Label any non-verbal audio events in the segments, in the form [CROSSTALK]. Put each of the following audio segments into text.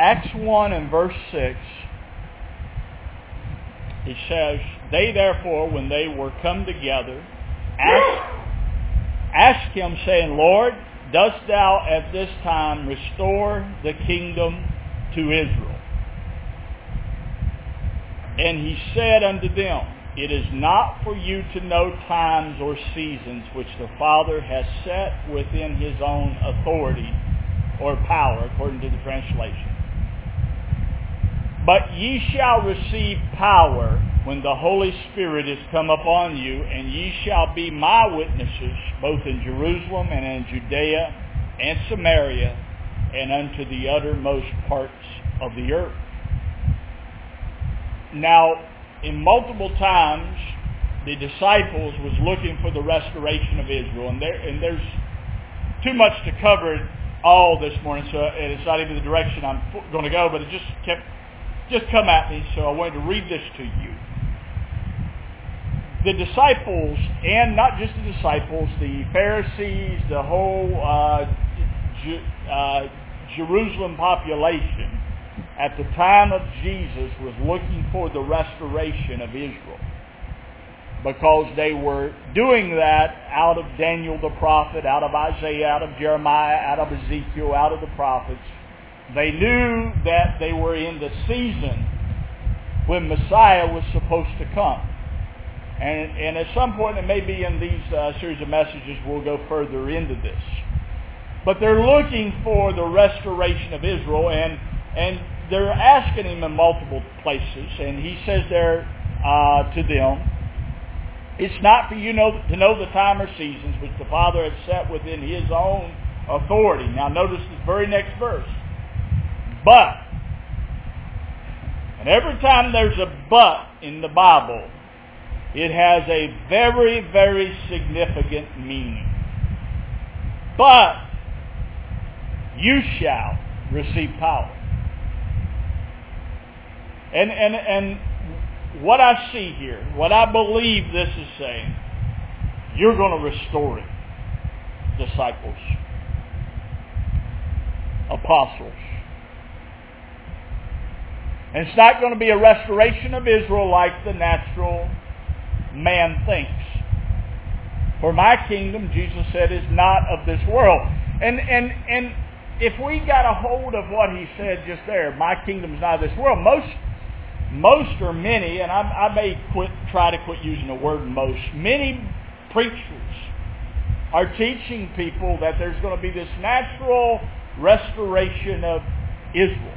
Acts 1 and verse 6, it says, They therefore, when they were come together, asked, asked him, saying, Lord, dost thou at this time restore the kingdom to Israel? And he said unto them, It is not for you to know times or seasons which the Father has set within his own authority or power, according to the translation. But ye shall receive power when the Holy Spirit is come upon you, and ye shall be my witnesses both in Jerusalem and in Judea and Samaria and unto the uttermost parts of the earth. Now, in multiple times, the disciples was looking for the restoration of Israel, and, there, and there's too much to cover all this morning, so it's not even the direction I'm going to go, but it just kept just come at me, so I wanted to read this to you. The disciples, and not just the disciples, the Pharisees, the whole uh, Ju- uh, Jerusalem population at the time of Jesus was looking for the restoration of Israel because they were doing that out of Daniel the prophet, out of Isaiah, out of Jeremiah, out of Ezekiel, out of the prophets. They knew that they were in the season when Messiah was supposed to come. And, and at some point, it may be in these uh, series of messages, we'll go further into this. But they're looking for the restoration of Israel, and, and they're asking him in multiple places, and he says there uh, to them, it's not for you know, to know the time or seasons which the Father has set within his own authority. Now notice this very next verse. But, and every time there's a but in the Bible, it has a very, very significant meaning. But you shall receive power. And, and, and what I see here, what I believe this is saying, you're going to restore it, disciples, apostles. And it's not going to be a restoration of Israel like the natural man thinks. For my kingdom, Jesus said, is not of this world. And, and, and if we got a hold of what he said just there, my kingdom is not of this world, most, most or many, and I, I may quit, try to quit using the word most, many preachers are teaching people that there's going to be this natural restoration of Israel.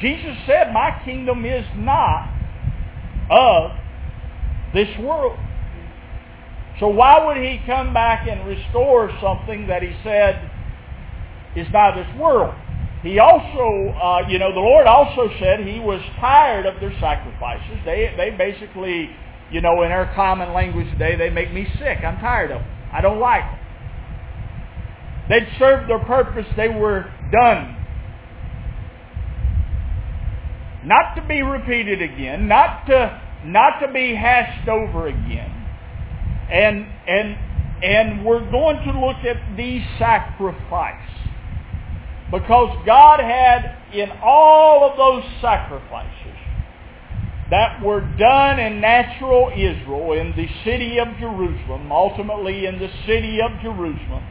Jesus said, my kingdom is not of this world. So why would he come back and restore something that he said is not this world? He also, uh, you know, the Lord also said he was tired of their sacrifices. They, they basically, you know, in our common language today, they make me sick. I'm tired of them. I don't like them. They'd served their purpose. They were done. Not to be repeated again, not to not to be hashed over again. And and and we're going to look at the sacrifice. Because God had in all of those sacrifices that were done in natural Israel, in the city of Jerusalem, ultimately in the city of Jerusalem,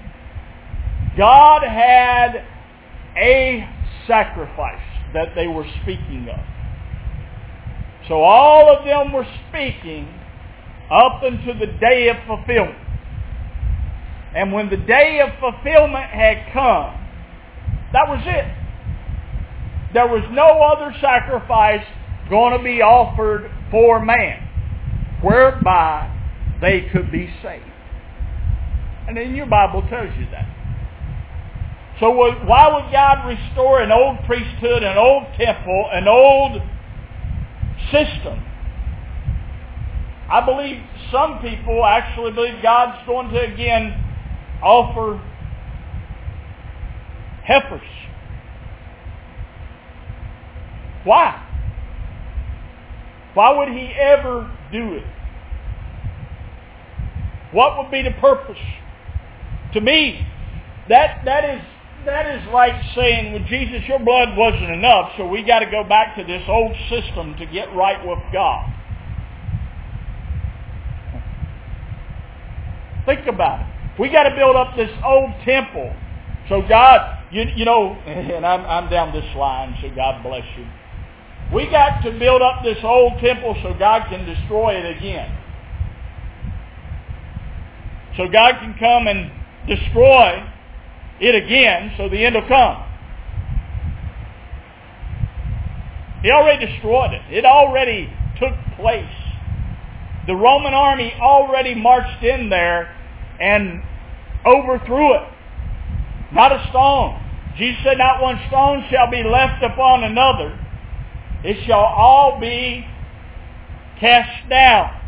God had a sacrifice that they were speaking of. So all of them were speaking up until the day of fulfillment. And when the day of fulfillment had come, that was it. There was no other sacrifice going to be offered for man whereby they could be saved. And then your Bible tells you that. So why would God restore an old priesthood, an old temple, an old system? I believe some people actually believe God's going to again offer heifers. Why? Why would he ever do it? What would be the purpose? To me, that, that is that is like saying, well, Jesus, your blood wasn't enough, so we got to go back to this old system to get right with God. Think about it. We got to build up this old temple. So God, you, you know, [LAUGHS] and I'm, I'm down this line, so God bless you. We got to build up this old temple so God can destroy it again. So God can come and destroy it again so the end will come. He already destroyed it. It already took place. The Roman army already marched in there and overthrew it. Not a stone. Jesus said, not one stone shall be left upon another. It shall all be cast down.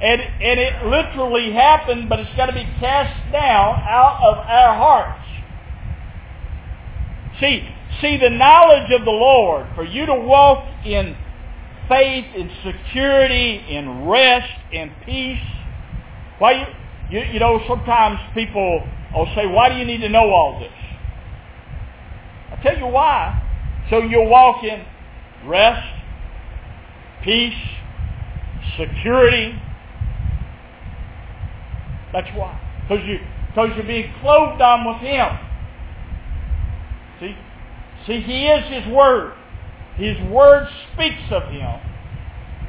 And, and it literally happened, but it's got to be cast down out of our hearts. See, see the knowledge of the Lord, for you to walk in faith, in security, in rest, in peace. Why you, you, you know, sometimes people will say, why do you need to know all this? I'll tell you why. So you'll walk in rest, peace, security, that's why. Because you, because you're being clothed on with Him. See? See, He is His Word. His Word speaks of Him.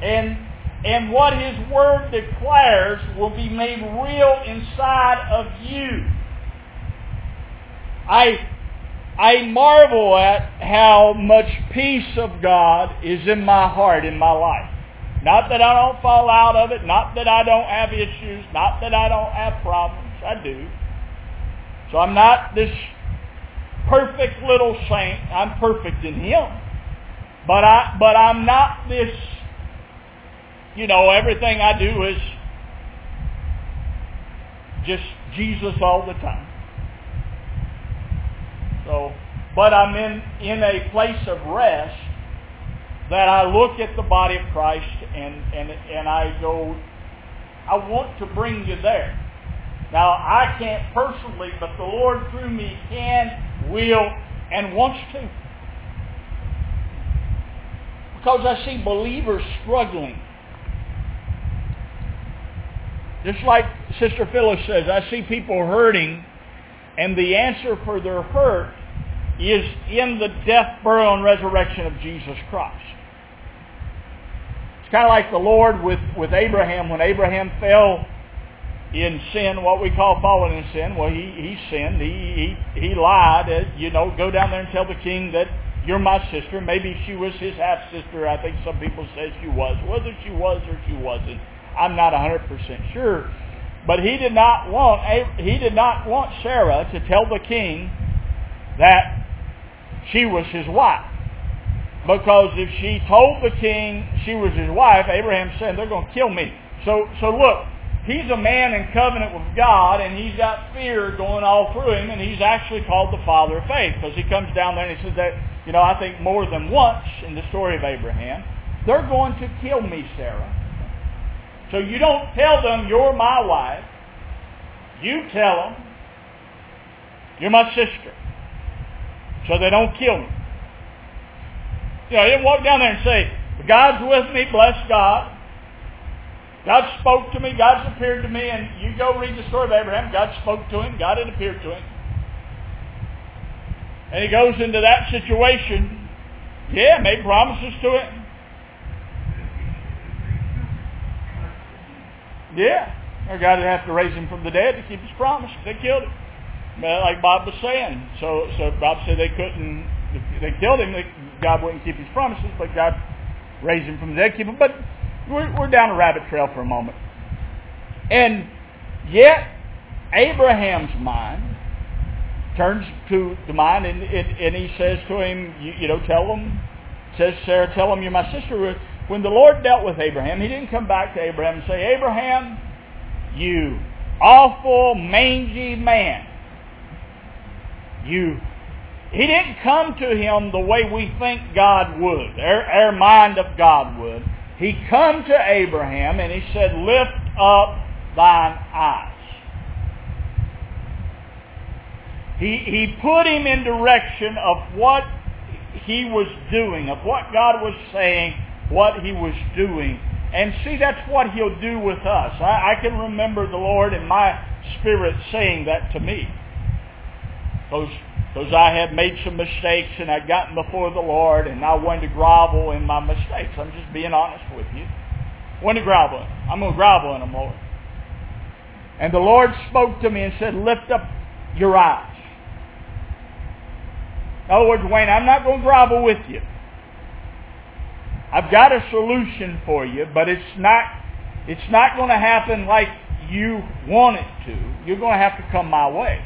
And, and what His Word declares will be made real inside of you. I, I marvel at how much peace of God is in my heart, in my life. Not that I don't fall out of it. Not that I don't have issues. Not that I don't have problems. I do. So I'm not this perfect little saint. I'm perfect in Him. But I, but I'm not this, you know, everything I do is just Jesus all the time. So, but I'm in, in a place of rest that I look at the body of Christ and, and, and I go, I want to bring you there. Now, I can't personally, but the Lord through me can, will, and wants to. Because I see believers struggling. Just like Sister Phyllis says, I see people hurting, and the answer for their hurt is in the death, burial, and resurrection of Jesus Christ. It's kind of like the Lord with, with Abraham. When Abraham fell in sin, what we call falling in sin, well, he, he sinned. He, he, he lied. Uh, you know, go down there and tell the king that you're my sister. Maybe she was his half-sister. I think some people say she was. Whether she was or she wasn't, I'm not 100% sure. But he did not want he did not want Sarah to tell the king that she was his wife. Because if she told the king she was his wife, Abraham said, they're going to kill me. So, so look, he's a man in covenant with God, and he's got fear going all through him, and he's actually called the father of faith, because he comes down there and he says that, you know, I think more than once in the story of Abraham, they're going to kill me, Sarah. So you don't tell them you're my wife. You tell them you're my sister. So they don't kill me. You know, he didn't walk down there and say, God's with me, bless God. God spoke to me, God's appeared to me, and you go read the story of Abraham, God spoke to him, God had appeared to him. And he goes into that situation, yeah, made promises to him. Yeah. Or God would have to raise him from the dead to keep his promise. They killed him. Like Bob was saying. So so Bob said they couldn't they killed him, God wouldn't keep his promises, but God raised him from the dead, keep him. But we're, we're down a rabbit trail for a moment. And yet, Abraham's mind turns to the mind, and, and, he says to him, you, you know, tell him, says Sarah, tell him you're my sister. When the Lord dealt with Abraham, he didn't come back to Abraham and say, Abraham, you awful, mangy man. You he didn't come to him the way we think God would, our, our mind of God would. He come to Abraham and he said, lift up thine eyes. He, he put him in direction of what he was doing, of what God was saying, what he was doing. And see, that's what he'll do with us. I, I can remember the Lord in my spirit saying that to me. Those because I had made some mistakes and I'd gotten before the Lord and I wanted to grovel in my mistakes. I'm just being honest with you. Wanted to grovel. I'm going to grovel in them, Lord. And the Lord spoke to me and said, lift up your eyes. In other words, Wayne, I'm not going to grovel with you. I've got a solution for you, but it's not, it's not going to happen like you want it to. You're going to have to come my way.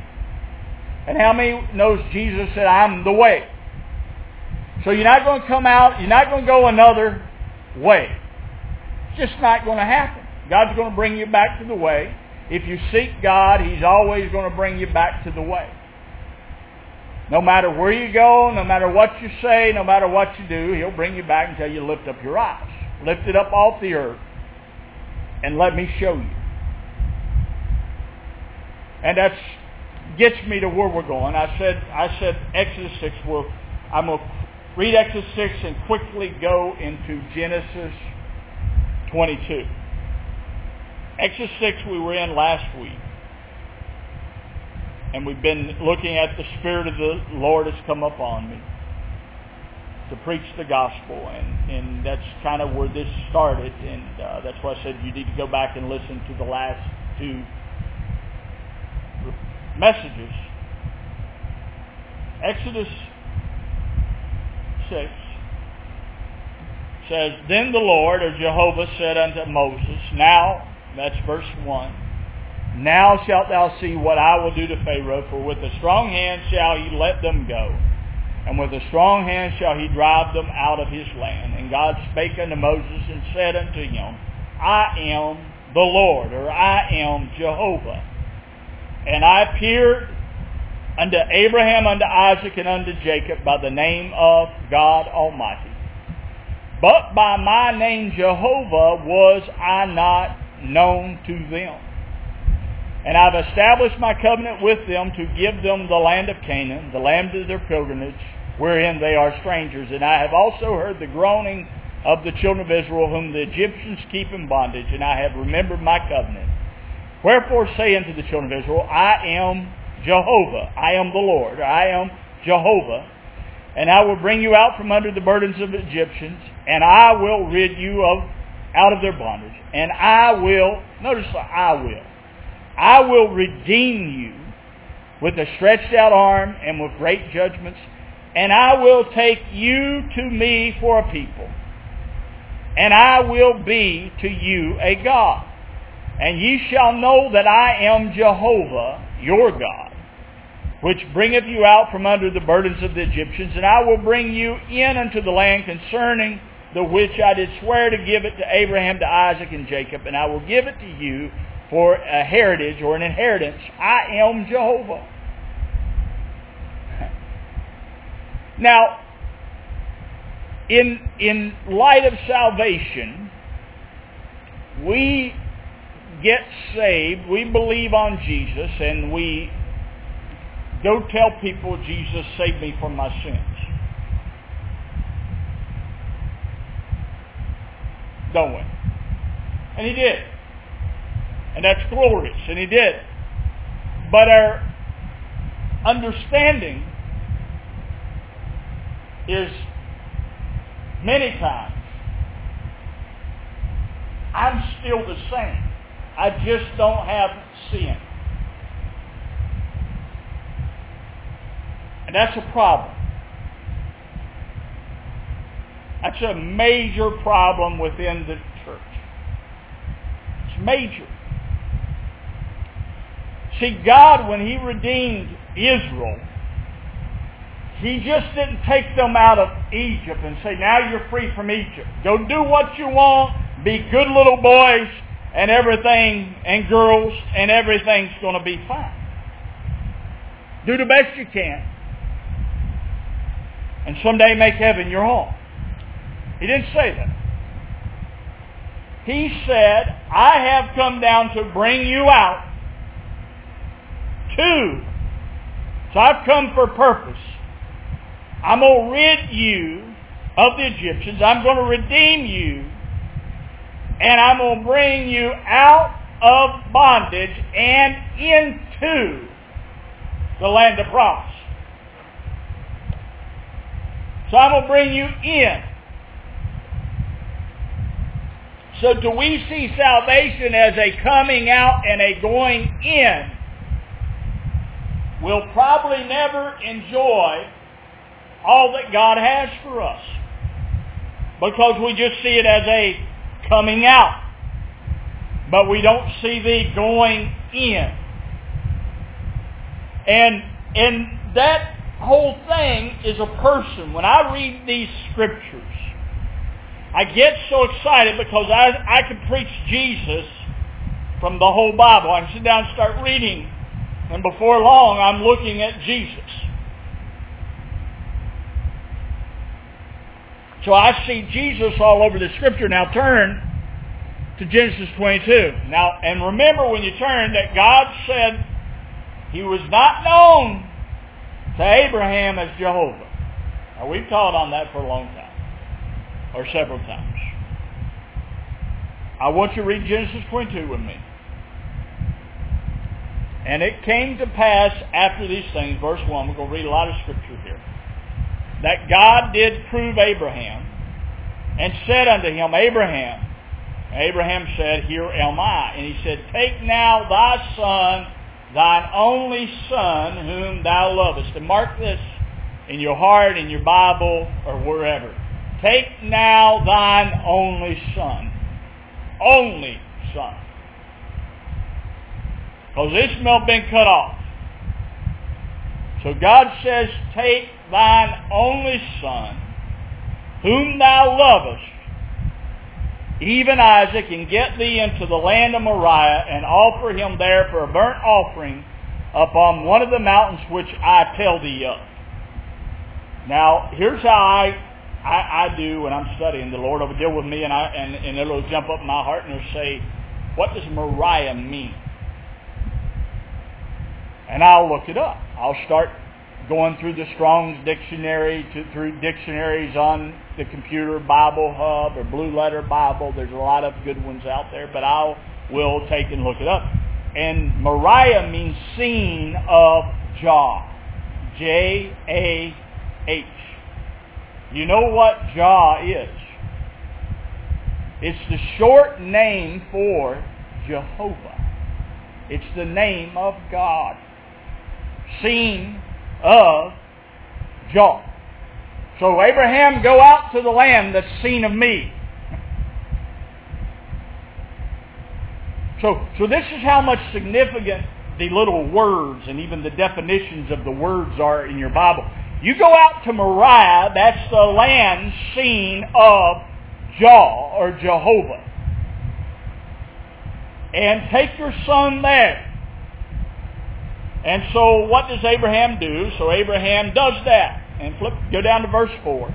And how many knows Jesus said, I'm the way? So you're not going to come out, you're not going to go another way. It's just not going to happen. God's going to bring you back to the way. If you seek God, He's always going to bring you back to the way. No matter where you go, no matter what you say, no matter what you do, He'll bring you back until you lift up your eyes. Lift it up off the earth and let me show you. And that's gets me to where we're going. I said, I said Exodus 6. Well, I'm going to read Exodus 6 and quickly go into Genesis 22. Exodus 6 we were in last week. And we've been looking at the Spirit of the Lord has come upon me to preach the gospel. And, and that's kind of where this started. And uh, that's why I said you need to go back and listen to the last two messages. Exodus 6 says, Then the Lord, or Jehovah, said unto Moses, Now, that's verse 1, Now shalt thou see what I will do to Pharaoh, for with a strong hand shall he let them go, and with a strong hand shall he drive them out of his land. And God spake unto Moses and said unto him, I am the Lord, or I am Jehovah and I appeared unto Abraham, unto Isaac, and unto Jacob by the name of God Almighty. But by my name Jehovah was I not known to them. And I've established my covenant with them to give them the land of Canaan, the land of their pilgrimage, wherein they are strangers. And I have also heard the groaning of the children of Israel, whom the Egyptians keep in bondage, and I have remembered my covenant. Wherefore say unto the children of Israel, I am Jehovah, I am the Lord, I am Jehovah, and I will bring you out from under the burdens of the Egyptians, and I will rid you of out of their bondage, and I will, notice I will, I will redeem you with a stretched out arm and with great judgments, and I will take you to me for a people, and I will be to you a God. And ye shall know that I am Jehovah, your God, which bringeth you out from under the burdens of the Egyptians, and I will bring you in unto the land concerning the which I did swear to give it to Abraham, to Isaac, and Jacob, and I will give it to you for a heritage or an inheritance. I am Jehovah. [LAUGHS] Now, in, in light of salvation, we get saved, we believe on Jesus, and we go tell people Jesus saved me from my sins. Don't we? And he did. And that's glorious, and he did. But our understanding is many times I'm still the same. I just don't have sin. And that's a problem. That's a major problem within the church. It's major. See, God, when He redeemed Israel, He just didn't take them out of Egypt and say, now you're free from Egypt. Go do what you want. Be good little boys and everything, and girls, and everything's going to be fine. Do the best you can. And someday make heaven your home. He didn't say that. He said, I have come down to bring you out to So I've come for purpose. I'm going to rid you of the Egyptians. I'm going to redeem you. And I'm going to bring you out of bondage and into the land of promise. So I'm going to bring you in. So do we see salvation as a coming out and a going in? We'll probably never enjoy all that God has for us because we just see it as a coming out. But we don't see the going in. And, and that whole thing is a person. When I read these scriptures, I get so excited because I, I can preach Jesus from the whole Bible. I can sit down and start reading, and before long I'm looking at Jesus. So I see Jesus all over the scripture. Now turn to Genesis 22. Now, and remember when you turn that God said he was not known to Abraham as Jehovah. Now we've taught on that for a long time or several times. I want you to read Genesis 22 with me. And it came to pass after these things, verse 1, we're going to read a lot of scripture here, that God did prove Abraham and said unto him, Abraham, Abraham said, Here am I. And he said, Take now thy son, thine only son, whom thou lovest. And mark this in your heart, in your Bible, or wherever. Take now thine only son. Only son. Because Ishmael been cut off. So God says, take thine only son, whom thou lovest, even Isaac, and get thee into the land of Moriah, and offer him there for a burnt offering upon one of the mountains which I tell thee of. Now, here's how I I, I do when I'm studying. The Lord will deal with me, and I and, and it'll jump up in my heart, and it'll say, "What does Moriah mean?" And I'll look it up. I'll start going through the Strong's Dictionary, to, through dictionaries on the computer, Bible Hub or Blue Letter Bible. There's a lot of good ones out there, but I will take and look it up. And Moriah means seen of Jah. J-A-H. You know what Jah is? It's the short name for Jehovah. It's the name of God. Seen of Jah. So Abraham, go out to the land that's seen of me. So, so this is how much significant the little words and even the definitions of the words are in your Bible. You go out to Moriah, that's the land seen of Jah or Jehovah. And take your son there. And so what does Abraham do? So Abraham does that. And flip, go down to verse 4.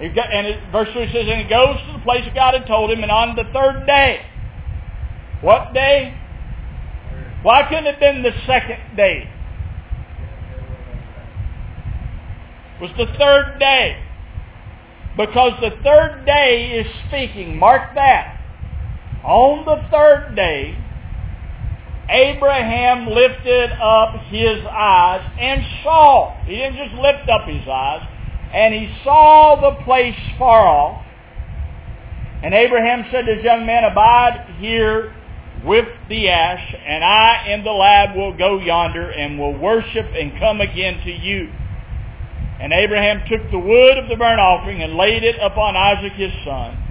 and verse 3 says, And he goes to the place God had told him, and on the third day. What day? Why couldn't it have been the second day? It was the third day. Because the third day is speaking. Mark that. On the third day, Abraham lifted up his eyes and saw. He didn't just lift up his eyes. And he saw the place far off. And Abraham said to his young man, Abide here with the ash, and I and the lad will go yonder and will worship and come again to you. And Abraham took the wood of the burnt offering and laid it upon Isaac his son.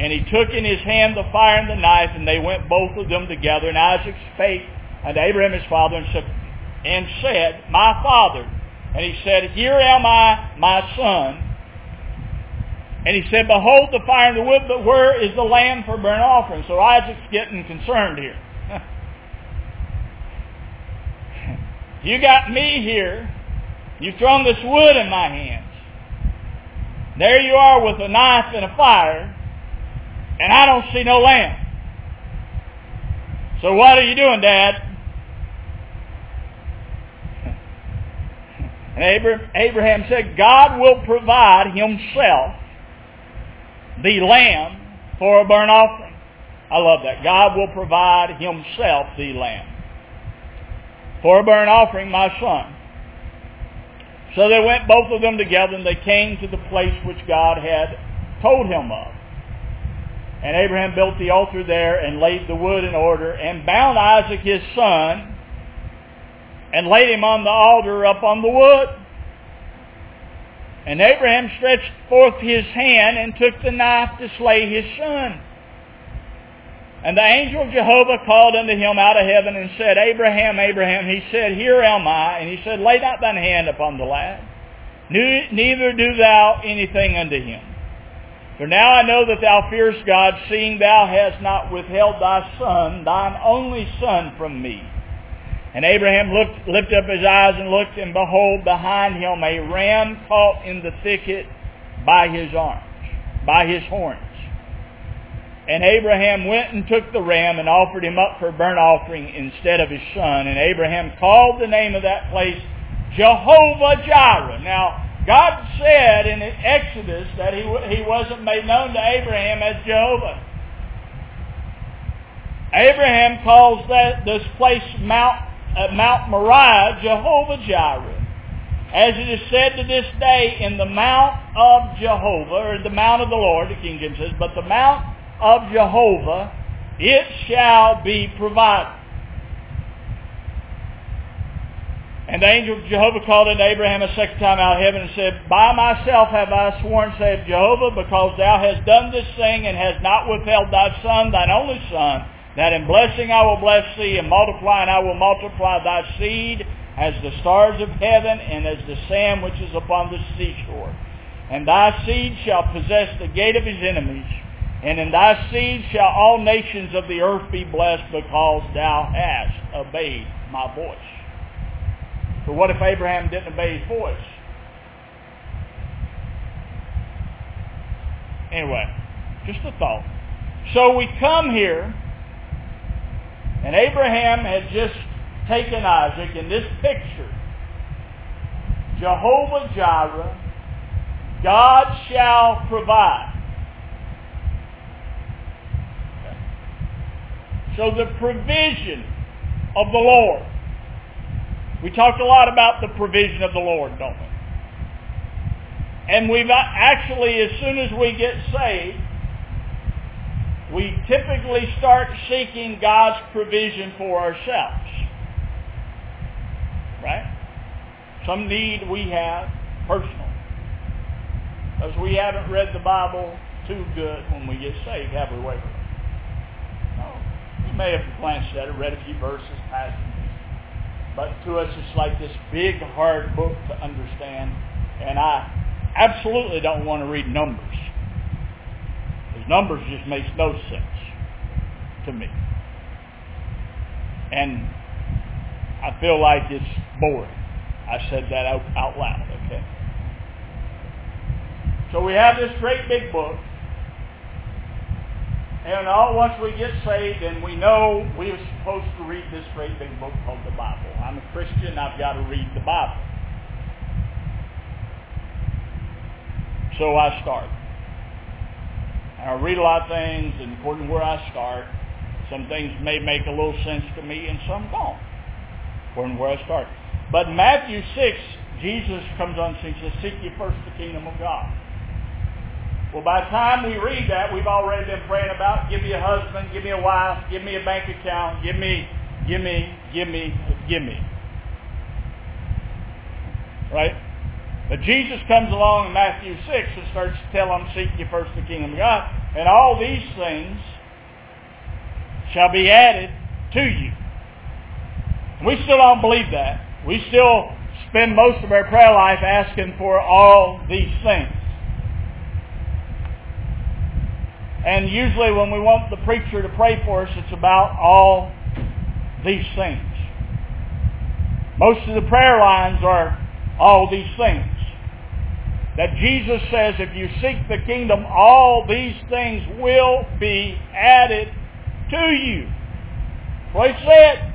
And he took in his hand the fire and the knife, and they went both of them together. And Isaac spake unto Abraham his father and said, My father. And he said, Here am I, my son. And he said, Behold the fire and the wood, but where is the lamb for burnt offering? So Isaac's getting concerned here. [LAUGHS] you got me here You've thrown this wood in my hands. There you are with a knife and a fire, and I don't see no lamb. So what are you doing, Dad? [LAUGHS] And Abraham said, God will provide himself the lamb for a burnt offering. I love that. God will provide himself the lamb for a burnt offering, my son. So they went both of them together and they came to the place which God had told him of. And Abraham built the altar there and laid the wood in order and bound Isaac his son and laid him on the altar up on the wood. And Abraham stretched forth his hand and took the knife to slay his son. And the angel of Jehovah called unto him out of heaven and said, Abraham, Abraham. He said, Here am I. And he said, Lay not thine hand upon the lad, neither do thou anything unto him. For now I know that thou fearest God, seeing thou hast not withheld thy son, thine only son, from me. And Abraham looked, lifted up his eyes and looked, and behold, behind him a ram caught in the thicket by his arms, by his horns. And Abraham went and took the ram and offered him up for a burnt offering instead of his son. And Abraham called the name of that place Jehovah Jireh. Now, God said in Exodus that he, he wasn't made known to Abraham as Jehovah. Abraham calls that this place Mount at Mount Moriah, Jehovah Jireh. As it is said to this day, in the Mount of Jehovah, or the Mount of the Lord, the King James says, but the Mount of Jehovah, it shall be provided. And the angel of Jehovah called unto Abraham a second time out of heaven and said, By myself have I sworn, saith Jehovah, because thou hast done this thing and hast not withheld thy son, thine only son, that in blessing I will bless thee, and multiplying I will multiply thy seed as the stars of heaven and as the sand which is upon the seashore. And thy seed shall possess the gate of his enemies, and in thy seed shall all nations of the earth be blessed because thou hast obeyed my voice. So what if Abraham didn't obey his voice? Anyway, just a thought. So we come here and Abraham had just taken Isaac in this picture. Jehovah Jireh, God shall provide. So the provision of the Lord. We talked a lot about the provision of the Lord, don't we? And we've actually, as soon as we get saved, we typically start seeking God's provision for ourselves. Right? Some need we have personal. Because we haven't read the Bible too good when we get saved, have we, Waverly? No. We may have glanced at it, read a few verses, passages. But to us it's like this big, hard book to understand. And I absolutely don't want to read Numbers. Because numbers just makes no sense to me. And I feel like it's boring. I said that out, out loud, okay? So we have this great big book. And all once we get saved and we know we are supposed to read this great big book called the Bible. I'm a Christian, I've got to read the Bible. So I start. And I read a lot of things, and according to where I start, some things may make a little sense to me, and some don't, according to where I start. But Matthew 6, Jesus comes on and says, Seek ye first the kingdom of God. Well, by the time we read that, we've already been praying about, give me a husband, give me a wife, give me a bank account, give me, give me, give me, give me. Right? But Jesus comes along in Matthew 6 and starts to tell them, seek ye first the kingdom of God, and all these things shall be added to you. And we still don't believe that. We still spend most of our prayer life asking for all these things. And usually when we want the preacher to pray for us, it's about all these things. Most of the prayer lines are all these things that Jesus says if you seek the kingdom, all these things will be added to you. What he said.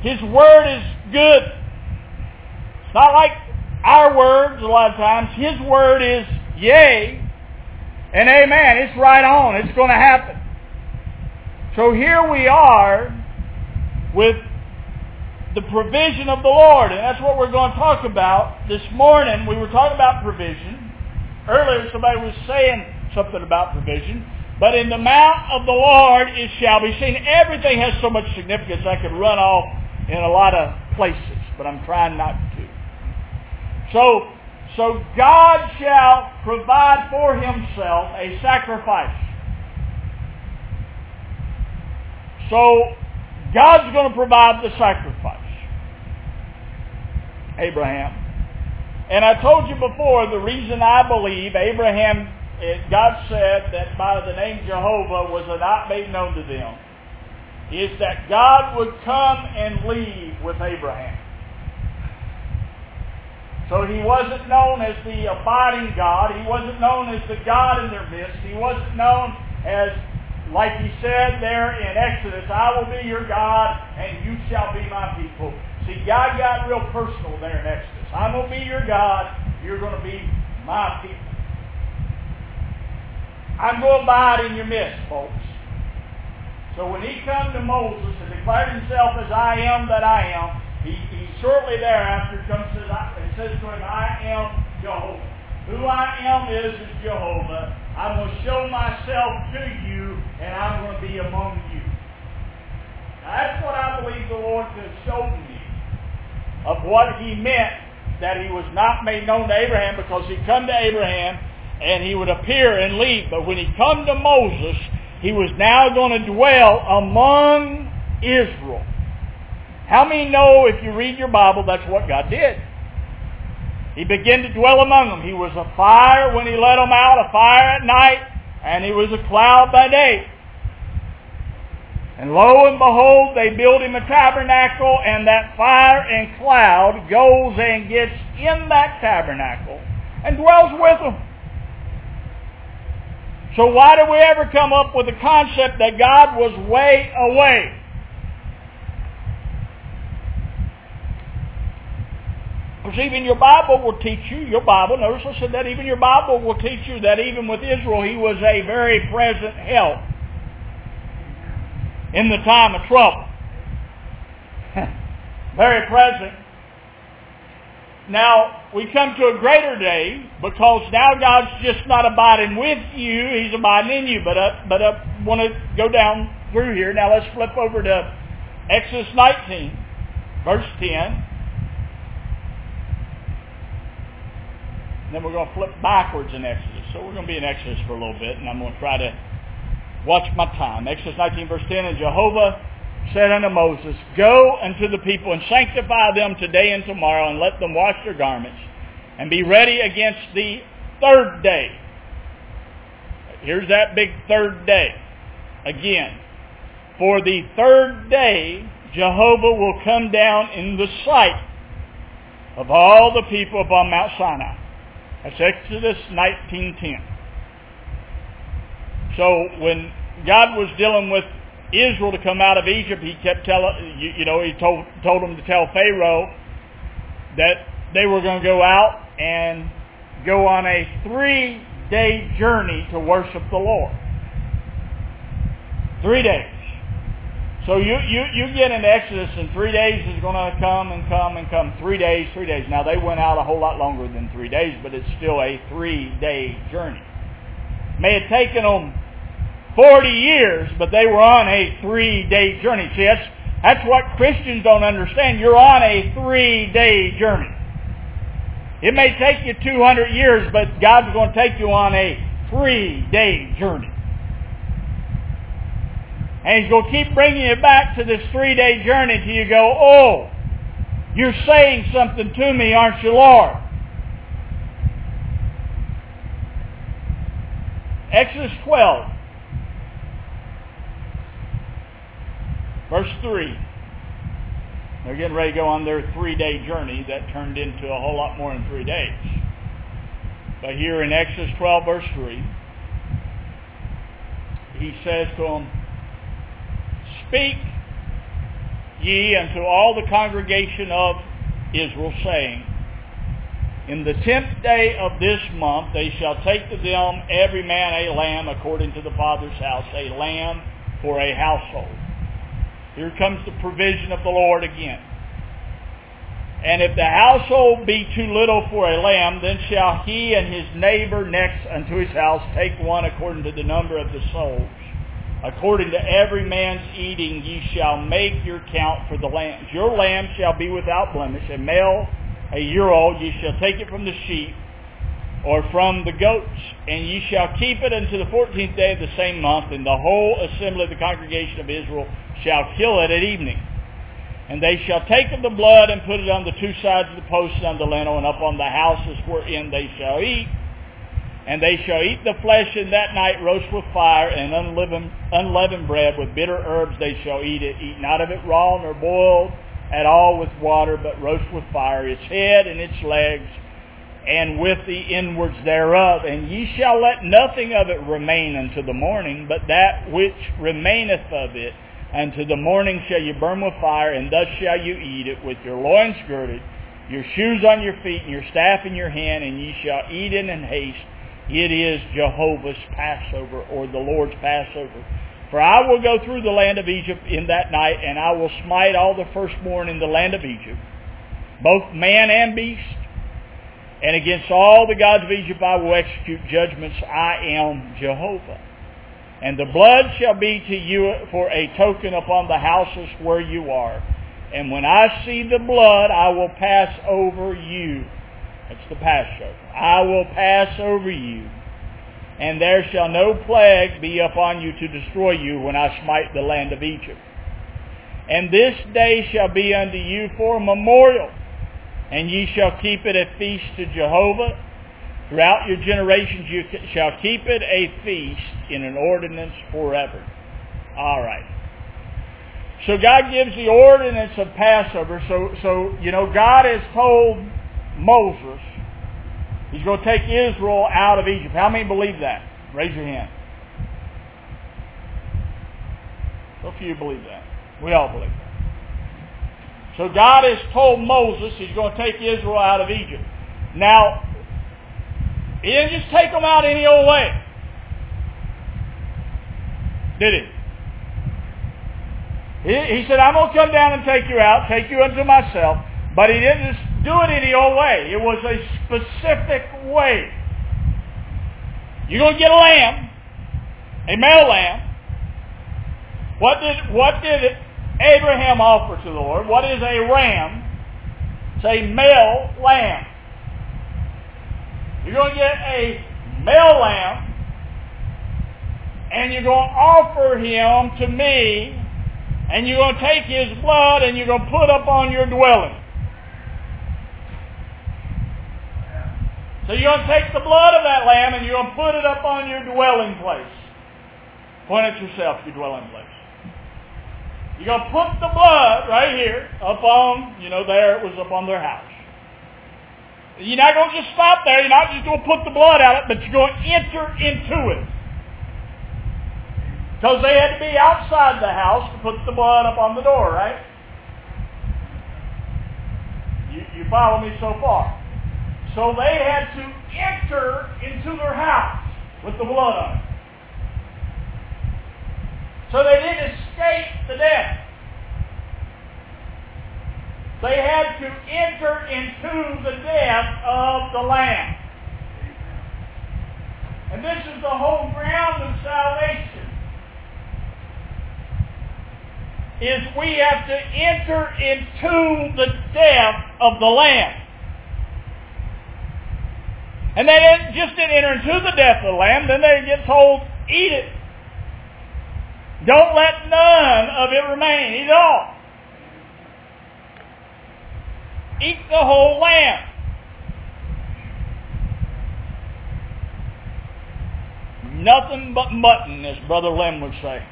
His word is good. It's not like our words a lot of times. His word is yea and amen. It's right on. It's going to happen. So here we are with the provision of the Lord. And that's what we're going to talk about this morning. We were talking about provision. Earlier somebody was saying something about provision. But in the mount of the Lord it shall be seen. Everything has so much significance I could run off in a lot of places, but I'm trying not to. So, so God shall provide for himself a sacrifice. So God's going to provide the sacrifice. Abraham. And I told you before, the reason I believe Abraham, God said that by the name Jehovah was not made known to them, is that God would come and leave with Abraham. So he wasn't known as the abiding God. He wasn't known as the God in their midst. He wasn't known as, like he said there in Exodus, I will be your God and you shall be my people. See, God got real personal there in Exodus. I'm going to be your God. You're going to be my people. I'm going to abide in your midst, folks. So when he come to Moses and declared himself as I am that I am, he, he shortly thereafter comes to and says to him, I am Jehovah. Who I am is, Jehovah. I'm going to show myself to you, and I'm going to be among you. That's what I believe the Lord has shown me of what he meant that he was not made known to Abraham because he come to Abraham and he would appear and leave. But when he come to Moses, he was now going to dwell among Israel. How many know if you read your Bible, that's what God did? He began to dwell among them. He was a fire when he let them out, a fire at night, and he was a cloud by day. And lo and behold, they build him a tabernacle, and that fire and cloud goes and gets in that tabernacle and dwells with them. So why do we ever come up with the concept that God was way away? Because even your Bible will teach you, your Bible, notice I said that even your Bible will teach you that even with Israel, he was a very present help in the time of trouble. [LAUGHS] very present. Now, we come to a greater day because now God's just not abiding with you, He's abiding in you. But, uh, but I want to go down through here. Now let's flip over to Exodus 19, verse 10. And then we're going to flip backwards in Exodus. So we're going to be in Exodus for a little bit, and I'm going to try to watch my time. Exodus 19, verse 10, And Jehovah said unto Moses, Go unto the people and sanctify them today and tomorrow, and let them wash their garments, and be ready against the third day. Here's that big third day. Again, for the third day Jehovah will come down in the sight of all the people upon Mount Sinai. That's Exodus 19.10. So when God was dealing with Israel to come out of Egypt, he kept telling, you, you know, he told, told them to tell Pharaoh that they were going to go out and go on a three-day journey to worship the Lord. Three days. So you, you, you get into Exodus and three days is going to come and come and come. Three days, three days. Now they went out a whole lot longer than three days, but it's still a three-day journey. May have taken them 40 years, but they were on a three-day journey. See, that's, that's what Christians don't understand. You're on a three-day journey. It may take you 200 years, but God's going to take you on a three-day journey. And he's going to keep bringing you back to this three-day journey until you go, oh, you're saying something to me, aren't you, Lord? Exodus 12, verse 3. They're getting ready to go on their three-day journey that turned into a whole lot more than three days. But here in Exodus 12, verse 3, he says to them, Speak ye unto all the congregation of Israel, saying, In the tenth day of this month they shall take to them every man a lamb according to the father's house, a lamb for a household. Here comes the provision of the Lord again. And if the household be too little for a lamb, then shall he and his neighbor next unto his house take one according to the number of the souls. According to every man's eating ye shall make your count for the lambs. Your lamb shall be without blemish, a male, a year old. Ye shall take it from the sheep or from the goats, and ye shall keep it unto the fourteenth day of the same month, and the whole assembly of the congregation of Israel shall kill it at evening. And they shall take of the blood and put it on the two sides of the posts on the lintel and up on the houses wherein they shall eat. And they shall eat the flesh in that night roast with fire and unleavened, unleavened bread with bitter herbs they shall eat it. Eat not of it raw nor boiled at all with water, but roast with fire its head and its legs and with the inwards thereof. And ye shall let nothing of it remain unto the morning, but that which remaineth of it unto the morning shall you burn with fire, and thus shall you eat it with your loins girded, your shoes on your feet, and your staff in your hand, and ye shall eat it in haste. It is Jehovah's Passover, or the Lord's Passover. For I will go through the land of Egypt in that night, and I will smite all the firstborn in the land of Egypt, both man and beast. And against all the gods of Egypt I will execute judgments. I am Jehovah. And the blood shall be to you for a token upon the houses where you are. And when I see the blood, I will pass over you. That's the Passover. I will pass over you. And there shall no plague be upon you to destroy you when I smite the land of Egypt. And this day shall be unto you for a memorial, and ye shall keep it a feast to Jehovah Throughout your generations you shall keep it a feast in an ordinance forever. All right. So God gives the ordinance of Passover. So, so you know, God has told Moses he's going to take Israel out of Egypt. How many believe that? Raise your hand. So few believe that. We all believe that. So God has told Moses he's going to take Israel out of Egypt. Now, he didn't just take them out any old way. Did he? He, he said, I'm going to come down and take you out, take you unto myself. But he didn't just do it any old way. It was a specific way. You're going to get a lamb, a male lamb. What did, what did Abraham offer to the Lord? What is a ram? It's a male lamb. You're going to get a male lamb, and you're going to offer him to me, and you're going to take his blood, and you're going to put up on your dwelling. So you're going to take the blood of that lamb, and you're going to put it up on your dwelling place. Point at yourself, your dwelling place. You're going to put the blood right here up on, you know, there it was up on their house. You're not going to just stop there. You're not just going to put the blood out, of it, but you're going to enter into it. Because they had to be outside the house to put the blood up on the door, right? You, you follow me so far? So they had to enter into their house with the blood on it. So they didn't escape the death. They had to enter into the death of the Lamb. And this is the whole ground of salvation. Is we have to enter into the death of the Lamb. And they didn't, just didn't enter into the death of the Lamb, then they get told, eat it. Don't let none of it remain. Eat it all. Eat the whole lamb. Nothing but mutton, as Brother Lem would say.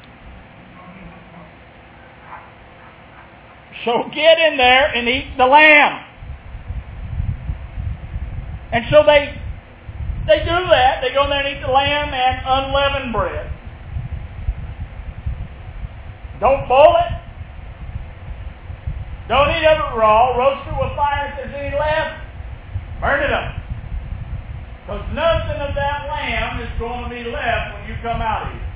So get in there and eat the lamb. And so they they do that. They go in there and eat the lamb and unleavened bread. Don't boil it. Don't eat of it raw. Roast it with fire if there's any left. Burn it up. Because nothing of that lamb is going to be left when you come out of here.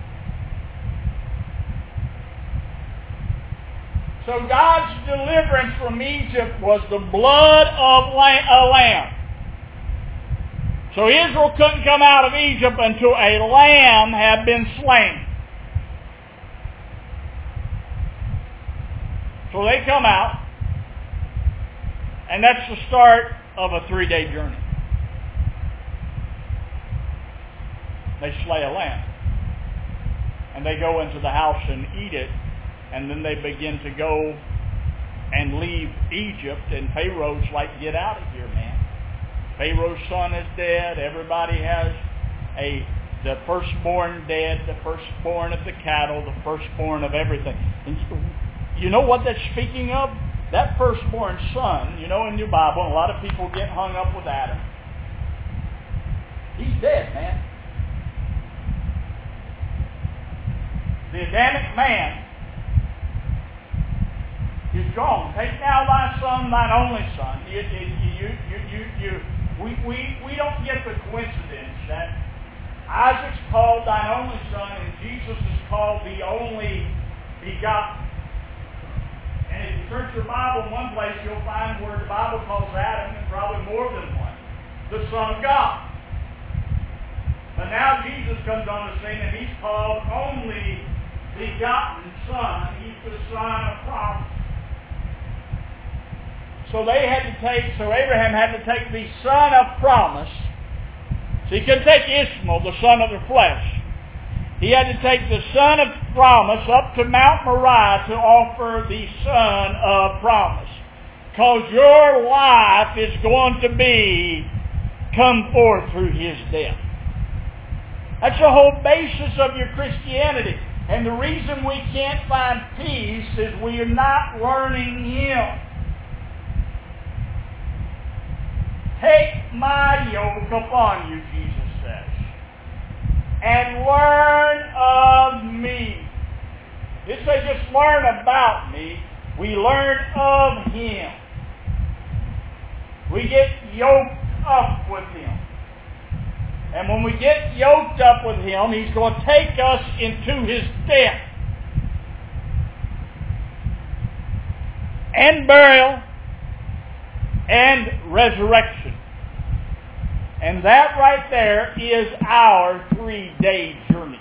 So God's deliverance from Egypt was the blood of a lamb. So Israel couldn't come out of Egypt until a lamb had been slain. So they come out, and that's the start of a three-day journey. They slay a lamb. And they go into the house and eat it, and then they begin to go and leave Egypt, and Pharaoh's like, get out of here, man. Pharaoh's son is dead. Everybody has a the firstborn dead, the firstborn of the cattle, the firstborn of everything. And you know what that's speaking of? That firstborn son, you know in your Bible, a lot of people get hung up with Adam. He's dead, man. The Adamic man is gone. Take now thy son, thine only son. You, you, you, you, you, we, we, we don't get the coincidence that Isaac's called thine only son and Jesus is called the only begotten. And if you search your Bible in one place, you'll find where the Bible calls Adam, and probably more than one, the Son of God. But now Jesus comes on the scene and he's called only begotten Son. He's the Son of promise. So they had to take, so Abraham had to take the son of promise. So he couldn't take Ishmael, the son of the flesh. He had to take the son of promise up to Mount Moriah to offer the son of promise. Because your life is going to be come forth through his death. That's the whole basis of your Christianity. And the reason we can't find peace is we are not learning him. Take my yoke upon you, Jesus says, and learn of me. This says just learn about me. We learn of him. We get yoked up with him. And when we get yoked up with him, he's going to take us into his death and burial and resurrection. And that right there is our three-day journey.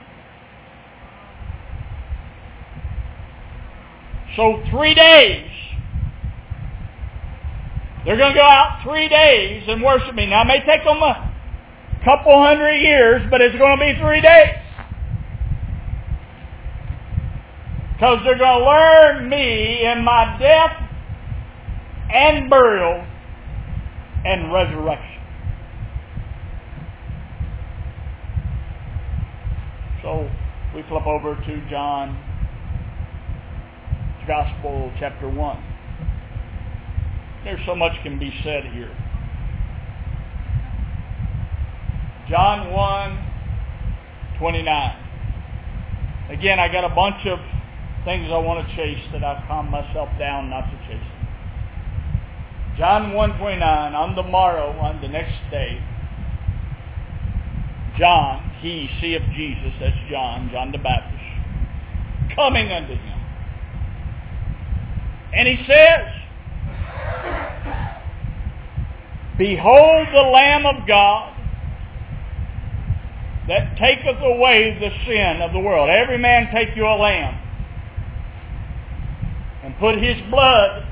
So three days. They're going to go out three days and worship me. Now it may take them a couple hundred years, but it's going to be three days. Because they're going to learn me in my death and burial and resurrection. So we flip over to John's Gospel, chapter 1. There's so much can be said here. John 1, 29. Again, I got a bunch of things I want to chase that I've calmed myself down not to chase. John 1.29, on the morrow, on the next day, John, he, see of Jesus, that's John, John the Baptist, coming unto him. And he says, Behold the Lamb of God that taketh away the sin of the world. Every man take you a lamb and put his blood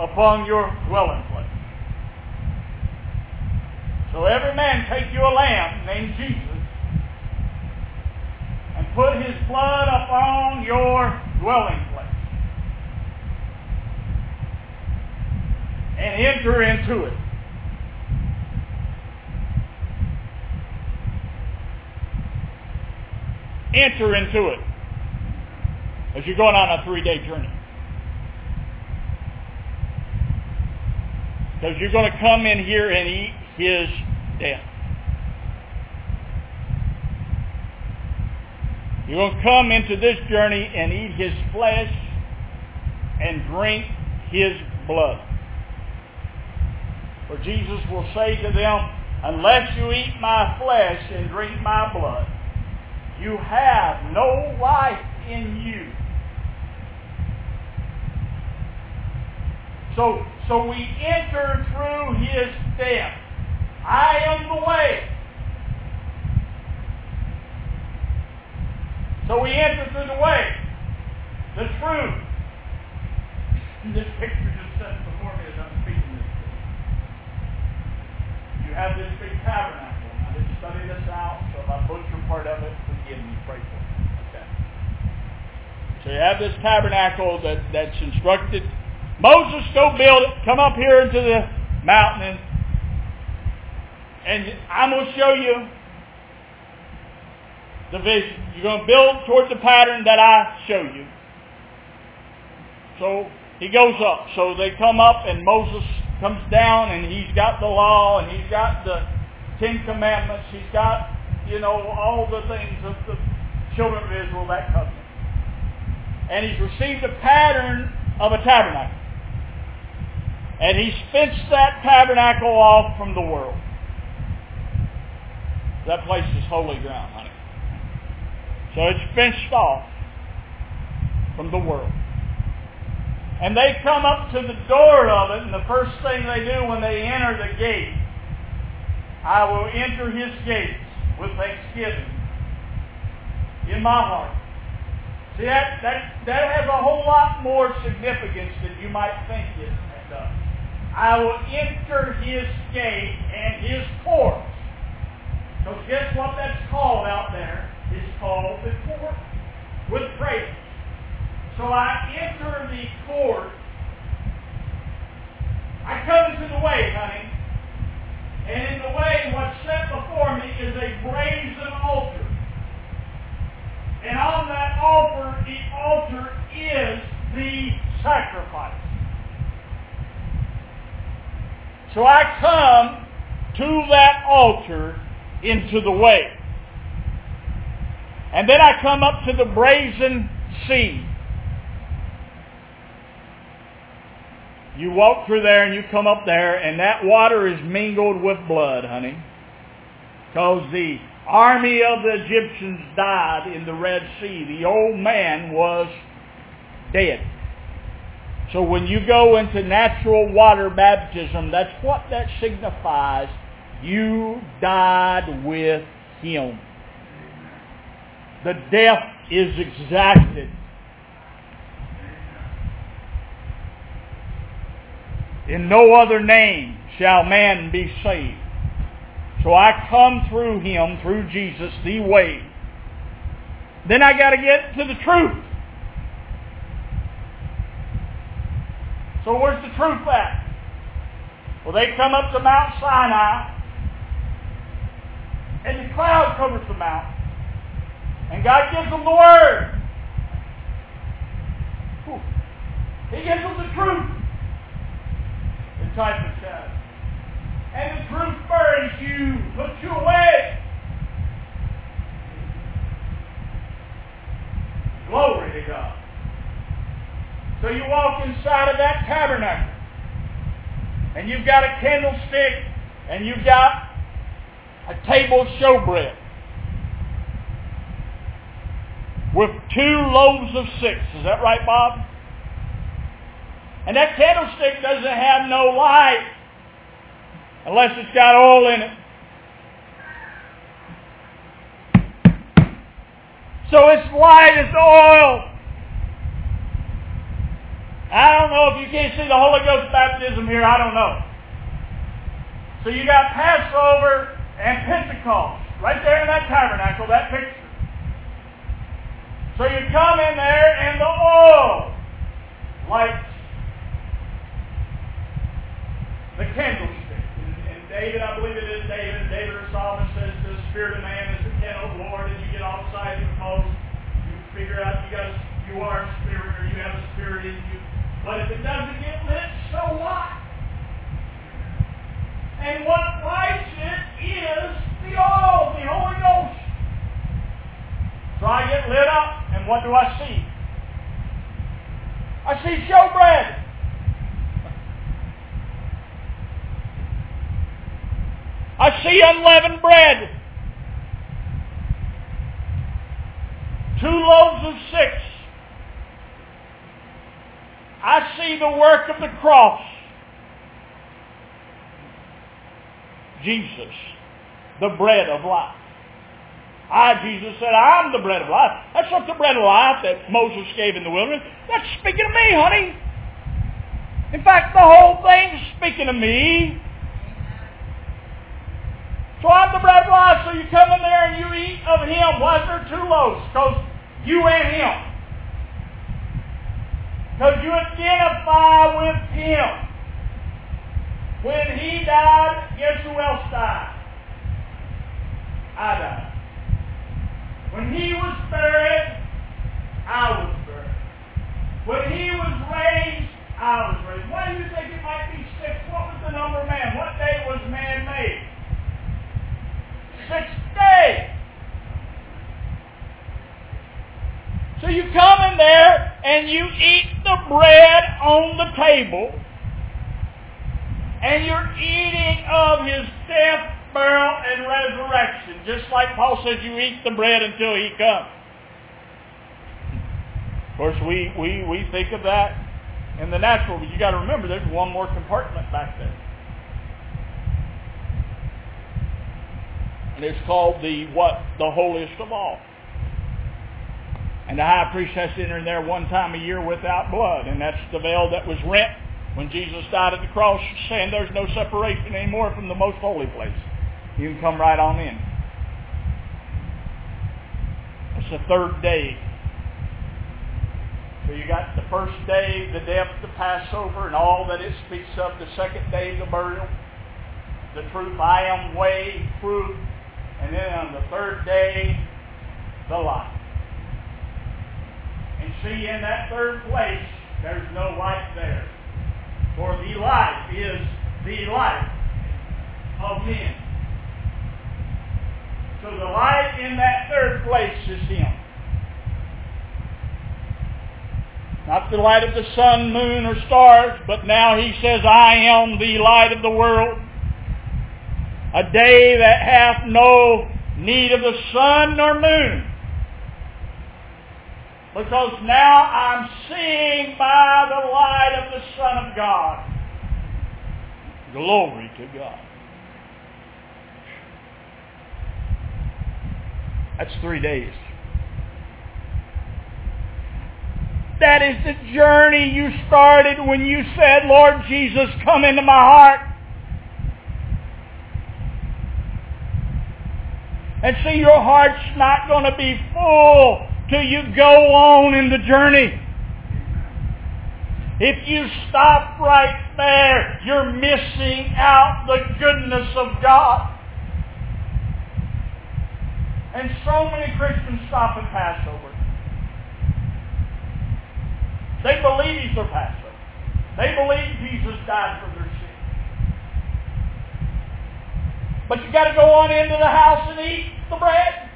upon your dwelling place. So every man take you a lamb named Jesus and put his blood upon your dwelling place. And enter into it. Enter into it as you're going on a three-day journey. Because you're going to come in here and eat his death. You're going to come into this journey and eat his flesh and drink his blood. For Jesus will say to them, Unless you eat my flesh and drink my blood, you have no life in you. So, so we enter through his death. I am the way. So we enter through the way, the truth. [LAUGHS] This picture just set before me as I'm speaking this. You have this big tabernacle. I didn't study this out, so if I butcher part of it, forgive me. Pray for me. Okay. So you have this tabernacle that, that's instructed. Moses, go build it. Come up here into the mountain. And, and I'm going to show you the vision. You're going to build towards the pattern that I show you. So he goes up. So they come up and Moses comes down and he's got the law and he's got the Ten Commandments. He's got, you know, all the things of the children of Israel, that covenant. And he's received a pattern of a tabernacle. And he's fenced that tabernacle off from the world. That place is holy ground, honey. So it's fenced off from the world. And they come up to the door of it, and the first thing they do when they enter the gate, I will enter his gates with thanksgiving in my heart. See, that, that, that has a whole lot more significance than you might think it does. I will enter his gate and his courts. So guess what that's called out there? It's called the court with praise. So I enter the court. I come into the way, honey. And in the way, what's set before me is a brazen altar. And on that altar, the altar is the sacrifice. So I come to that altar into the way. And then I come up to the brazen sea. You walk through there and you come up there and that water is mingled with blood, honey. Because the army of the Egyptians died in the Red Sea. The old man was dead. So when you go into natural water baptism, that's what that signifies. You died with him. The death is exacted. In no other name shall man be saved. So I come through him, through Jesus, the way. Then I got to get to the truth. So where's the truth at? Well, they come up to Mount Sinai, and the cloud covers the mountain. And God gives them the Word. He gives them the truth. The type of shadow. And the truth burns you, puts you away. Glory to God. So you walk inside of that tabernacle. And you've got a candlestick and you've got a table of showbread with two loaves of six. Is that right, Bob? And that candlestick doesn't have no light unless it's got oil in it. So it's light as oil. I don't know if you can't see the Holy Ghost baptism here. I don't know. So you got Passover and Pentecost right there in that tabernacle, that picture. So you come in there and the oil lights the candlestick. And, and David, I believe it is David, David or Solomon says the spirit of man is the candle of the Lord, and you get off the side because you figure out you got a, you are a spirit or you have a spirit in you. But if it doesn't get lit, so what? And what lights it is the oil, the Holy Ghost. So I get lit up, and what do I see? I see showbread. I see unleavened bread. Two loaves of six. I the work of the cross. Jesus, the bread of life. I, Jesus said, I'm the bread of life. That's not the bread of life that Moses gave in the wilderness. That's speaking of me, honey. In fact, the whole thing's speaking of me. So I'm the bread of life, so you come in there and you eat of him. Why is there two loaves? Because you and him. Because you identify with him. When he died, guess who else died? I died. When he was buried, I was buried. When he was raised, I was raised. Why do you think it might be six? What was the number of man? What day was man made? Sixth day. So you come in there and you eat the bread on the table and you're eating of his death, burial, and resurrection. Just like Paul says, you eat the bread until he comes. Of course, we, we, we think of that in the natural, but you got to remember there's one more compartment back there. And it's called the what? The holiest of all. And the high priest has to enter there one time a year without blood. And that's the veil that was rent when Jesus died at the cross, saying there's no separation anymore from the most holy place. You can come right on in. It's the third day. So you got the first day, the death, the Passover, and all that it speaks of. The second day, the burial. The truth, I am way, truth. And then on the third day, the life. And see, in that third place, there's no light there. For the life is the life of men. So the light in that third place is Him. Not the light of the sun, moon, or stars, but now He says, I am the light of the world. A day that hath no need of the sun nor moon. Because now I'm seeing by the light of the Son of God. Glory to God. That's three days. That is the journey you started when you said, Lord Jesus, come into my heart. And see, your heart's not going to be full till you go on in the journey. If you stop right there, you're missing out the goodness of God. And so many Christians stop at Passover. They believe he's their Passover. They believe Jesus died for their sins. But you got to go on into the house and eat the bread.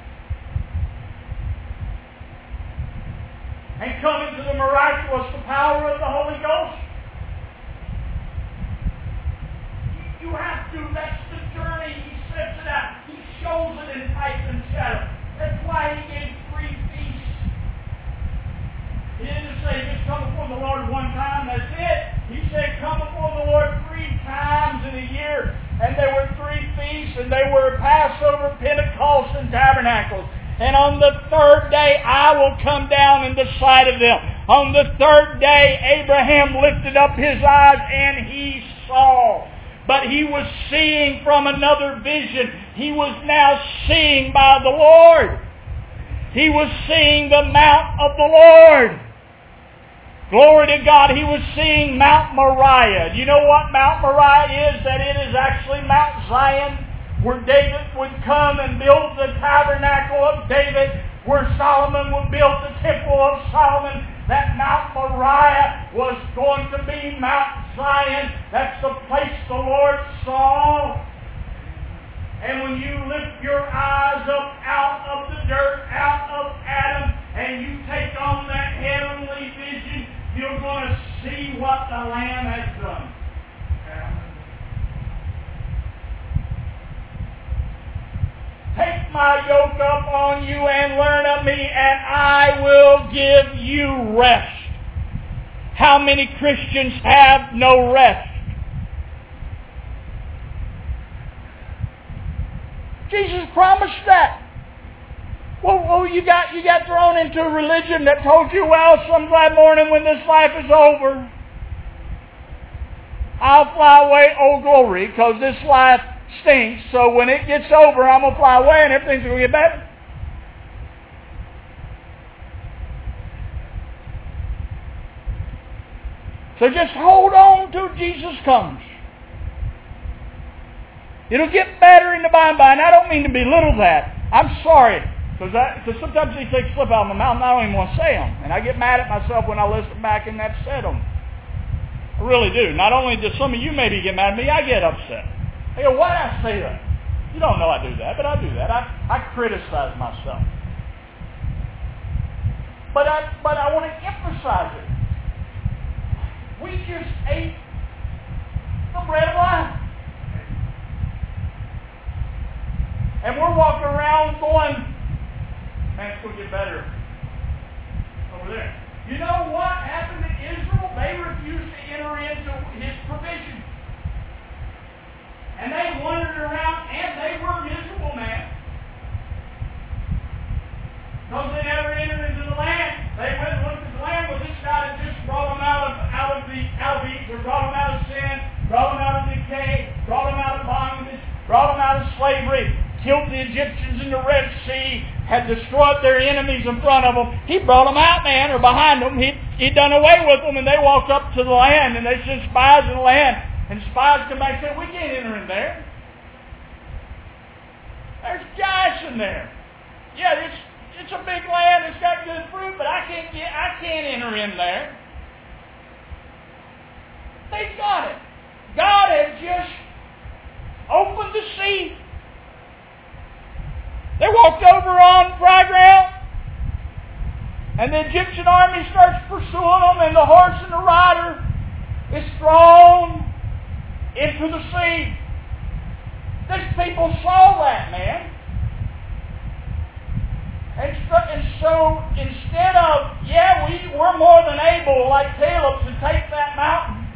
And come into the miraculous, the power of the Holy Ghost. You have to. That's the journey. He sets it out. He shows it in type and shadow. That's why he gave three feasts. He didn't say just come before the Lord one time, that's it. He said come before the Lord three times in a year. And there were three feasts, and they were Passover, Pentecost, and Tabernacles. And on the third day I will come down in the sight of them. On the third day Abraham lifted up his eyes and he saw. But he was seeing from another vision. He was now seeing by the Lord. He was seeing the mount of the Lord. Glory to God. He was seeing Mount Moriah. Do you know what Mount Moriah is? That it is actually Mount Zion where David would come and build the tabernacle of David, where Solomon would build the temple of Solomon, that Mount Moriah was going to be Mount Zion. That's the place the Lord saw. And when you lift your eyes up out of the dirt, out of Adam, and you take on that heavenly vision, you're going to see what the Lamb has done. Take my yoke up on you and learn of me, and I will give you rest. How many Christians have no rest? Jesus promised that. Well, well, you got you got thrown into a religion that told you, well, someday morning when this life is over, I'll fly away, oh glory, because this life stinks. So when it gets over, I'm gonna fly away and everything's gonna get better. So just hold on till Jesus comes. It'll get better in the by and by, and I don't mean to belittle that. I'm sorry, because sometimes these things slip out of my mouth and I don't even want to say them. And I get mad at myself when I listen back and said them. I really do. Not only do some of you maybe get mad at me, I get upset. I go, why did I say that? You don't know I do that, but I do that. I, I criticize myself. But I, but I want to emphasize it. We just ate the bread of life. And we're walking around going, man, it's going to get better over there. You know what happened to Israel? They refused to enter into his provision. And they wandered around and they were miserable, man. Because they never entered into the land. They went and looked at the land, but this God had just brought them out of, out of the out of Egypt, brought them out of sin, brought them out of decay, brought them out of bondage, brought them out of slavery killed the Egyptians in the Red Sea, had destroyed their enemies in front of them. He brought them out, man, or behind them. He he done away with them, and they walked up to the land, and they sent spies in the land. And spies come back and say, we can't enter in there. There's giants in there. Yeah, it's it's a big land. It's got good fruit, but I can't get I can't enter in there. They've got it. God had just opened the sea they walked over on dry ground. And the Egyptian army starts pursuing them, and the horse and the rider is thrown into the sea. These people saw that, man. And so, and so instead of, yeah, we, we're more than able, like Caleb, to take that mountain,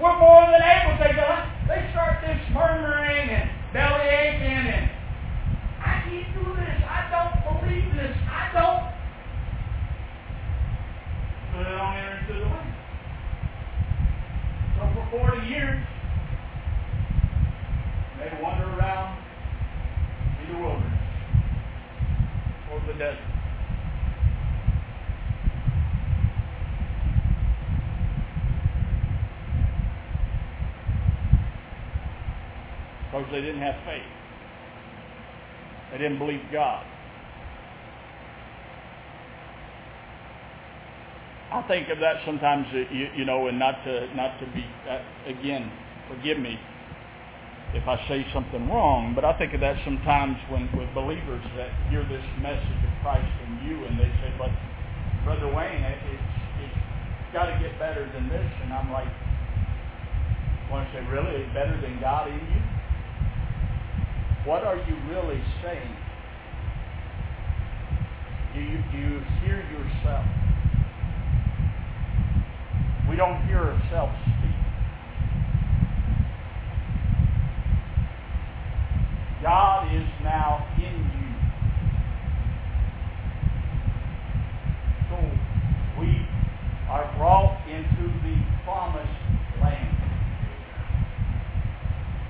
we're more than able to take that. They start this murmuring and belly aching and I can't do this. I don't believe this. I don't. Enter the land. So for 40 years, they wander around in the wilderness or the desert. Because they didn't have faith. They didn't believe God. I think of that sometimes, uh, you, you know, and not to not to be uh, again, forgive me if I say something wrong, but I think of that sometimes when with believers that hear this message of Christ in you, and they say, "But Brother Wayne, it, it's it's got to get better than this," and I'm like, want to say, "Really, better than God in you?" What are you really saying? Do you, do you hear yourself? We don't hear ourselves speak. God is now in you. So we are brought into the promised land.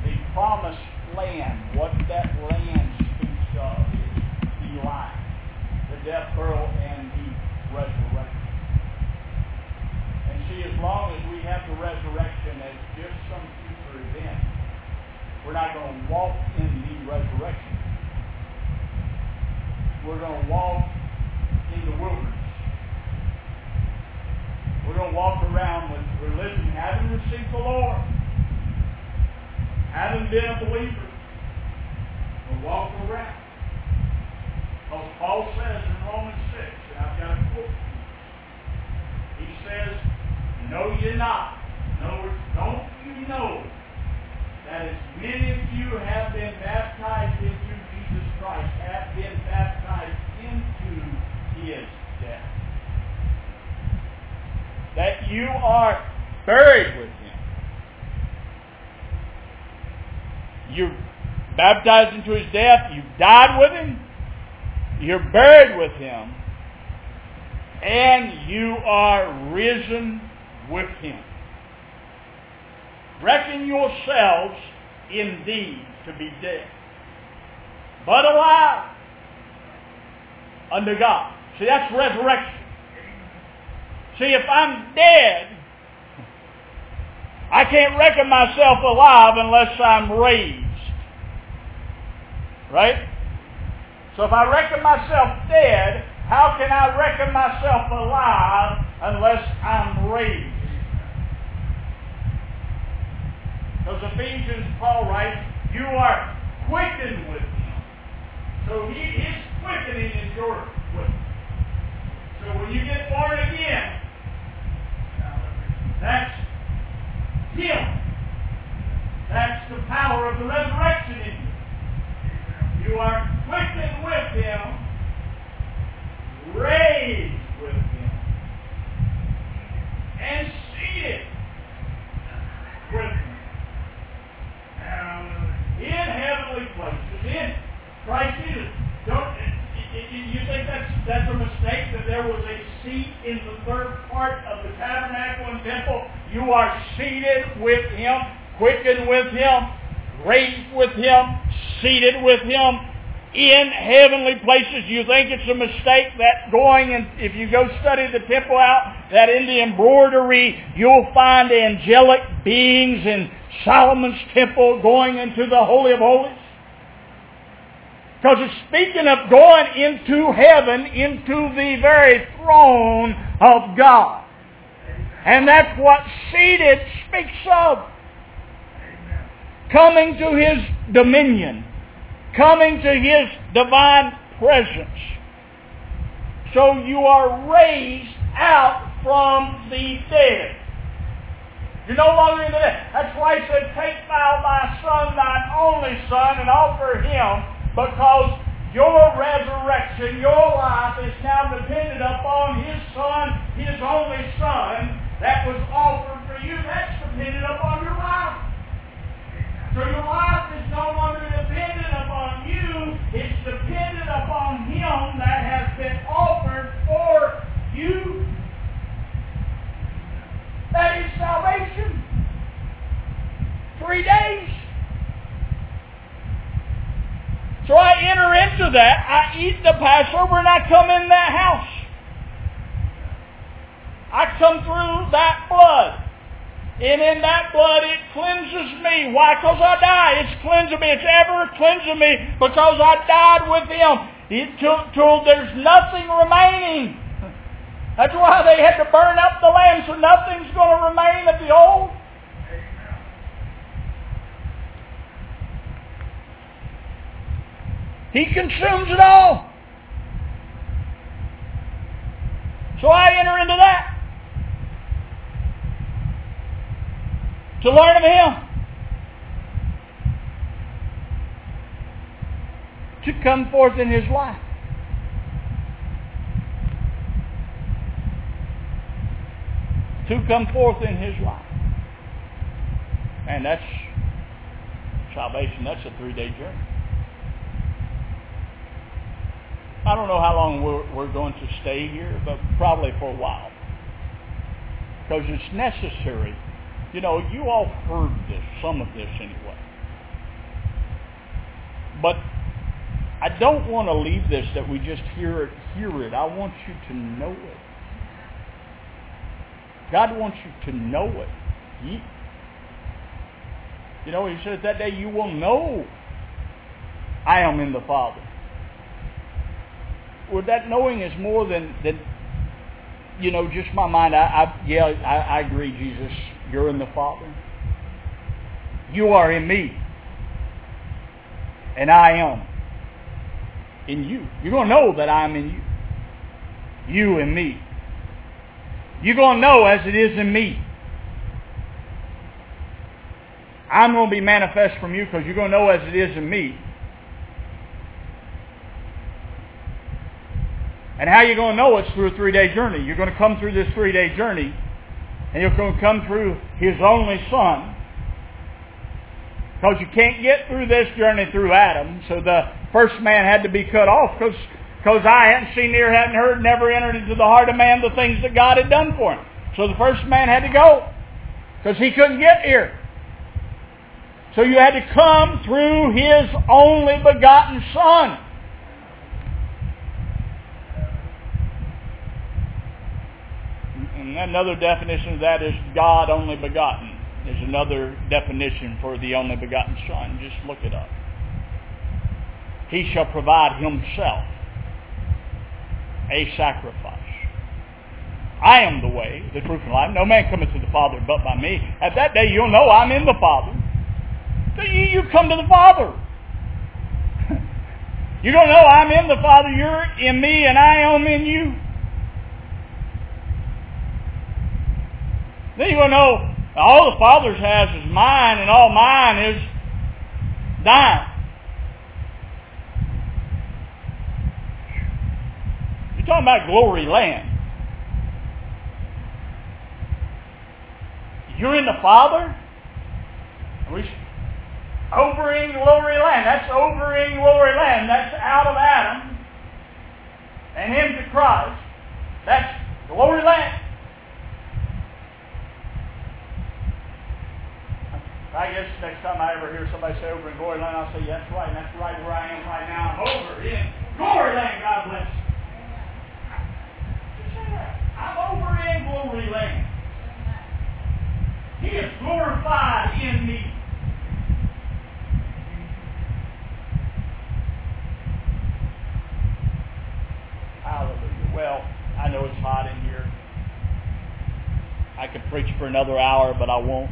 The promised land, what that land speaks of is the life, the death, burial, and the resurrection. And see, as long as we have the resurrection as just some future event, we're not going to walk in the resurrection. We're going to walk in the wilderness. We're going to walk around with religion, having received the Lord haven't been a believer, We'll walk around. Because Paul says in Romans 6, and I've got a quote, he says, Know ye not, don't you know that as many of you have been baptized into Jesus Christ, have been baptized into his death? That you are buried with him. You're baptized into his death. You've died with him. You're buried with him. And you are risen with him. Reckon yourselves indeed to be dead, but alive unto God. See, that's resurrection. See, if I'm dead, I can't reckon myself alive unless I'm raised. Right? So if I reckon myself dead, how can I reckon myself alive unless I'm raised? Because Ephesians, Paul writes, you are quickened with him. So he, his quickening is your quickening. So when you get born again, that's him. That's the power of the resurrection in you. You are quickened with him, raised with him, and seated with him in heavenly places, in Christ Jesus. Don't, you think that's, that's a mistake that there was a seat in the third part of the tabernacle and temple? You are seated with Him, quickened with Him, raised with Him, seated with Him in heavenly places. You think it's a mistake that going and if you go study the temple out, that in the embroidery you'll find angelic beings in Solomon's temple going into the Holy of Holies? Because it's speaking of going into heaven, into the very throne of God. And that's what seated speaks of. Coming to His dominion. Coming to His divine presence. So you are raised out from the dead. You're no longer in the dead. That's why he said, Take thou thy son, thine only son, and offer him because your resurrection, your life is now dependent upon His Son, His only Son, that was offered for you. That's dependent upon your life. So your life is no longer dependent upon you. It's dependent upon Him that has been offered for you. That is salvation. Three days. So I enter into that. I eat the Passover and I come in that house. I come through that blood. And in that blood it cleanses me. Why? Because I die. It's cleansing me. It's ever cleansing me because I died with Him. It till, till there's nothing remaining. That's why they had to burn up the lamb so nothing's going to remain of the old. He consumes it all. So I enter into that. To learn of Him. To come forth in His life. To come forth in His life. And that's salvation. That's a three-day journey. I don't know how long we're, we're going to stay here, but probably for a while. Because it's necessary. You know, you all heard this, some of this anyway. But I don't want to leave this that we just hear it, hear it. I want you to know it. God wants you to know it. He, you know, he says that day you will know I am in the Father well, that knowing is more than than you know just my mind. I, I yeah, I, I agree, Jesus. You're in the Father. You are in me, and I am in you. You're going to know that I'm in you. You and me. You're going to know as it is in me. I'm going to be manifest from you because you're going to know as it is in me. And how are you going to know it's through a three-day journey? You're going to come through this three-day journey And you're going to come through His only Son. Because you can't get through this journey through Adam. So the first man had to be cut off because because eye hadn't seen, ear hadn't heard, never entered into the heart of man the things that God had done for him. So the first man had to go because he couldn't get here. So you had to come through his only begotten Son. Another definition of that is God only begotten. There's another definition for the only begotten Son. Just look it up. He shall provide himself a sacrifice. I am the way, the truth, and life. No man cometh to the Father but by me. At that day you'll know I'm in the Father. You come to the Father. [LAUGHS] You don't know I'm in the Father, you're in me, and I am in you. Then going to know all the Father has is mine, and all mine is thine. You're talking about glory land. You're in the Father. We over in glory land. That's over in glory land. That's out of Adam and into Christ. That's glory land. I guess next time I ever hear somebody say over in glory land, I'll say, yeah, that's right. And that's right where I am right now. I'm over in glory land. God bless you. I'm over in glory land. He is glorified in me. Hallelujah. Well, I know it's hot in here. I could preach for another hour, but I won't.